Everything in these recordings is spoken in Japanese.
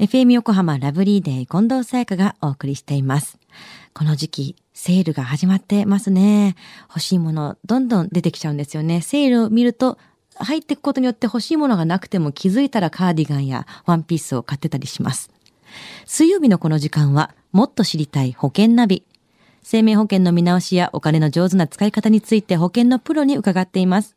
FM 横浜ラブリーデー近藤沙耶香がお送りしています。この時期、セールが始まってますね。欲しいもの、どんどん出てきちゃうんですよね。セールを見ると、入っていくことによって欲しいものがなくても気づいたらカーディガンやワンピースを買ってたりします。水曜日のこの時間は、もっと知りたい保険ナビ。生命保険の見直しやお金の上手な使い方について保険のプロに伺っています。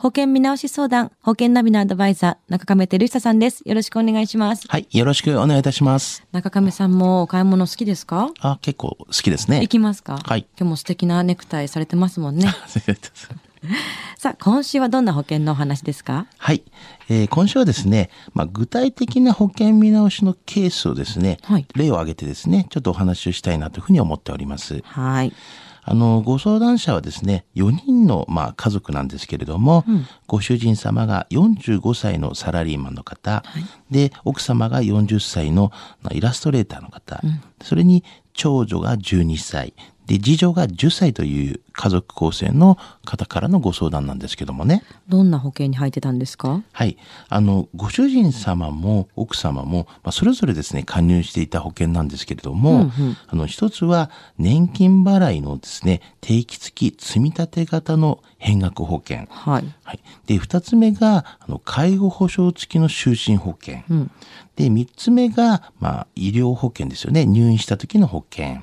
保険見直し相談、保険ナビのアドバイザー、中亀照久さんです。よろしくお願いします。はい、よろしくお願いいたします。中亀さんもお買い物好きですか？あ、結構好きですね行。きますか？はい今日も素敵なネクタイされてますもんね。さあ、今週はどんな保険のお話ですか？はい、えー今週はですね、まあ、具体的な保険見直しのケースをですね、はい例を挙げてですね、ちょっとお話をしたいなというふうに思っております。はい。あの、ご相談者はですね、4人の、まあ、家族なんですけれども、ご主人様が45歳のサラリーマンの方、で、奥様が40歳のまあイラストレーターの方、それに長女が12歳、で、次女が10歳という家族構成の方からのご相談なんですけどもね。どんな保険に入ってたんですか？はい。あの、ご主人様も奥様も、まあ、それぞれですね、加入していた保険なんですけれども、あの、一つは、年金払いのですね、定期付き積み立て型の変額保険。はい。はい。で、二つ目が、あの、介護保障付きの就寝保険。で、三つ目が、まあ、医療保険ですよね。入院した時の保険。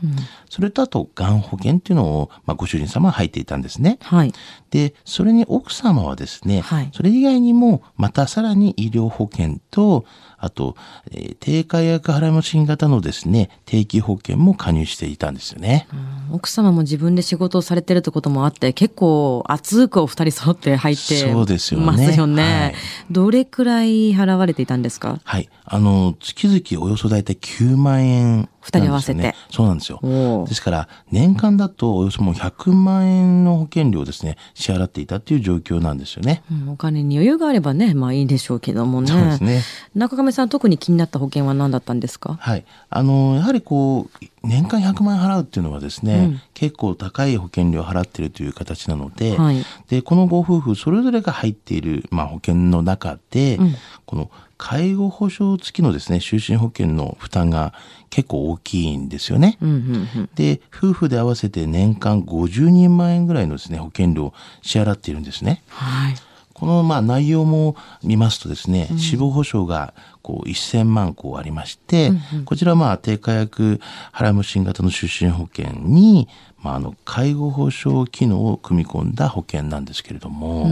それとあと、がん保険っていうのを、まあ、ご主人様は入っていたんですね。はい。で、それに奥様はですね、はいそれ以外にも、またさらに医療保険と、あと、えー低解約払い戻し型のですね、定期保険も加入していたんですよね。奥様も自分で仕事をされてるってこともあって、結構熱くお二人揃って入ってそうですよねますよね。はいどれくらい払われていたんですか？はい。あの、月々およそだいたい9万円二人合わせてそうなんですよですから、年間だとおよそもう100万円の保険料をですね、支払っていたっていう状況なんですよね。うんお金に余裕があればね、まあいいでしょうけどもね。そうですね。中亀さん特に気になった保険は何だったんですか？はい。あの、やはりこう、年間100万円払うっていうのはですね、結構高い保険料を払ってるという形なので、はいで、このご夫婦それぞれが入っている、まあ、保険の中で、この介護保障付きのですね、就寝保険の負担が結構大きいんですよね。うんうんうん。で、夫婦で合わせて年間50人万円ぐらいのですね、保険料を支払っているんですね。はい。このまあ内容も見ますとですね、死亡保障がこう1000万こうありまして、こちらはまあ低価約払い戻し型の出身保険に、まあ、あの介護保障機能を組み込んだ保険なんですけれども、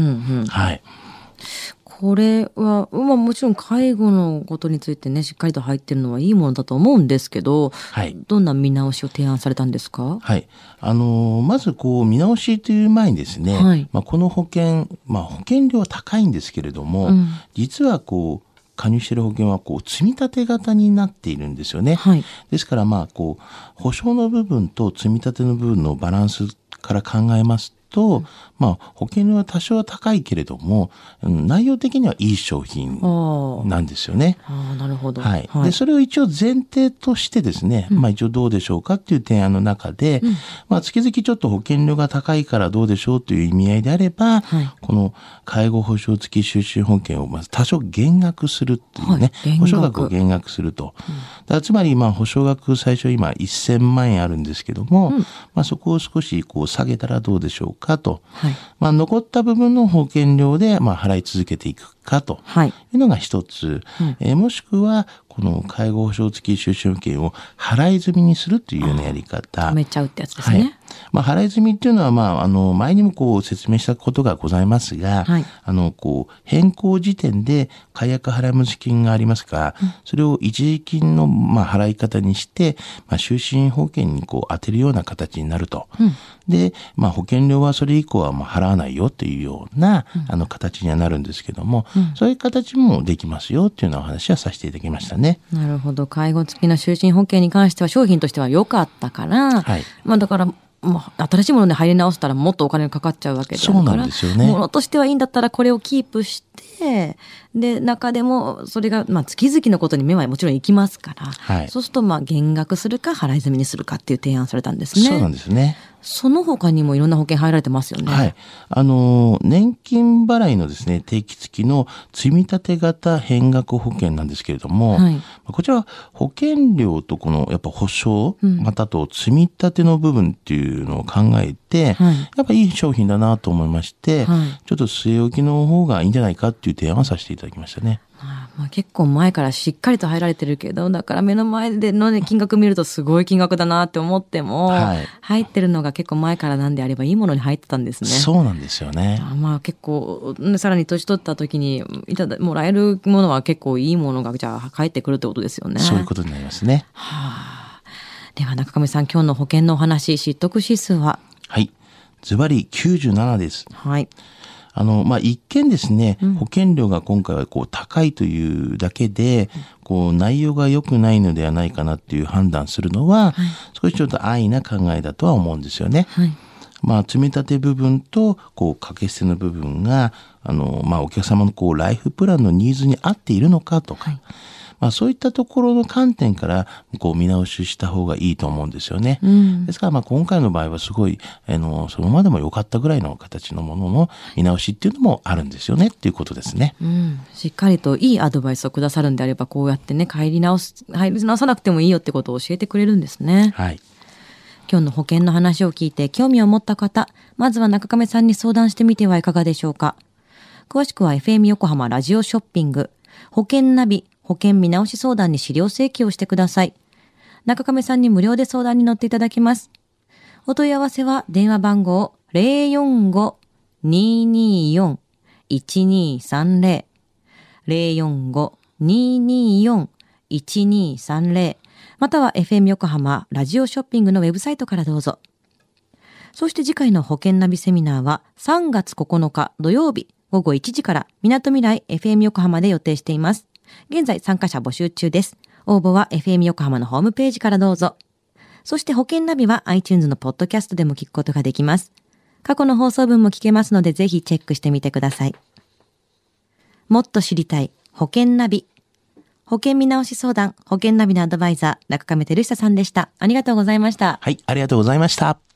はい。これは、まあもちろん介護のことについてね、しっかりと入ってるのはいいものだと思うんですけど、はい。どんな見直しを提案されたんですか？はい。あのーまずこう見直しという前にですね、はい。まあ、この保険、まあ、保険料は高いんですけれども、うん。実はこう加入している保険はこう積み立て型になっているんですよね。はい。ですからまあこう保証の部分と積み立ての部分のバランスから考えますと、まあ保険料は多少は高いけれども、うん内容的にはいい商品。なんですよね。ああ、なるほど。はい。で、それを一応前提としてですね、まあ一応どうでしょうかっていう提案の中で、まあ月々ちょっと保険料が高いからどうでしょうという意味合いであれば、はいこの介護保障付き就寝保険をまず多少減額するっていうね、はい保証額を減額すると。だからつまりまあ保証額最初今1000万円あるんですけども、まあそこを少しこう下げたらどうでしょうかと。はい。まあ残った部分の保険料でまあ払い続けていくかと。はい。いうのが一つ、えーもしくはこの介護保障付き就寝保険を払い済みにするというようなやり方止めちゃうってやつですはいね。まあ、払い済みっていうのは、まあ、あの前にもこう説明したことがございますが、はいあのこう変更時点で解約払い戻し金がありますから、それを一時金の、まあ、払い方にして、まあ、就寝保険にこう当てるような形になると。で、まあ、保険料はそれ以降はもう払わないよっていうような、あの形にはなるんですけども、そういう形もできますよっていうようなお話はさせていただきましたね。なるほど。介護付きの就寝保険に関しては商品としては良かったから、はいまあだから、まあ、新しいもので入り直したらもっとお金がかかっちゃうわけであるからそうなんですよねものとしてはいいんだったらこれをキープしてで中でもそれが、まあ、月々のことに目はもちろんいきますから、はいそうするとまあ減額するか払い済みにするかっていう提案されたんですね。そうなんですね。その他にもいろんな保険入られてますよね。はい。あの、年金払いのですね、定期付きの積立型変額保険なんですけれども、はいこちらは保険料とこのやっぱ保証、うんまたあと積み立ての部分っていうのを考えて、はいやっぱいい商品だなと思いまして、はいちょっと据え置きの方がいいんじゃないかっていう提案をさせていただきましたね。まあまあ結構前からしっかりと入られてるけど、だから目の前でのね、金額見るとすごい金額だなって思っても、はい入ってるのが結構前からなんであればいいものに入ってたんですね。そうなんですよね。あまあ結構、ねさらに年取った時にいただもらえるものは結構いいものがじゃあ返ってくるってことですよね。そういうことになりますね。はあ。では中上さん、今日の保険のお話、知得指数は？はい。ズバリ97です。はい。あの、まあ、一見ですね、保険料が今回はこう高いというだけで、こう内容が良くないのではないかなっていう判断するのは、少しちょっと安易な考えだとは思うんですよね。はい。まあ、積み立て部分と、こう、掛け捨ての部分が、あの、まあ、お客様のこう、ライフプランのニーズに合っているのかとか、はいまあ、そういったところの観点から、こう、見直しした方がいいと思うんですよね。うん。ですから、まあ、今回の場合はすごい、あの、そのままでも良かったぐらいの形のものの見直しっていうのもあるんですよねっていうことですね。うん、しっかりといいアドバイスをくださるんであればこうやってね帰り直す帰り直さなくてもいいよってことを教えてくれるんですねはい。今日の保険の話を聞いて興味を持った方まずは中亀さんに相談してみてはいかがでしょうか詳しくは FM 横浜ラジオショッピング保険ナビ保険見直し相談に資料請求をしてください中亀さんに無料で相談に乗っていただきますお問い合わせは電話番号045-224-1230 045-224-1230または FM 横浜ラジオショッピングのウェブサイトからどうぞ。そして次回の保険ナビセミナーは3月9日土曜日午後1時から港未来 FM 横浜で予定しています。現在参加者募集中です。応募は FM 横浜のホームページからどうぞ。そして保険ナビは iTunes のポッドキャストでも聞くことができます。過去の放送分も聞けますのでぜひチェックしてみてください。もっと知りたい保険ナビ。保険見直し相談、保険ナビのアドバイザー、中亀照久さんでした。ありがとうございました。はい。ありがとうございました。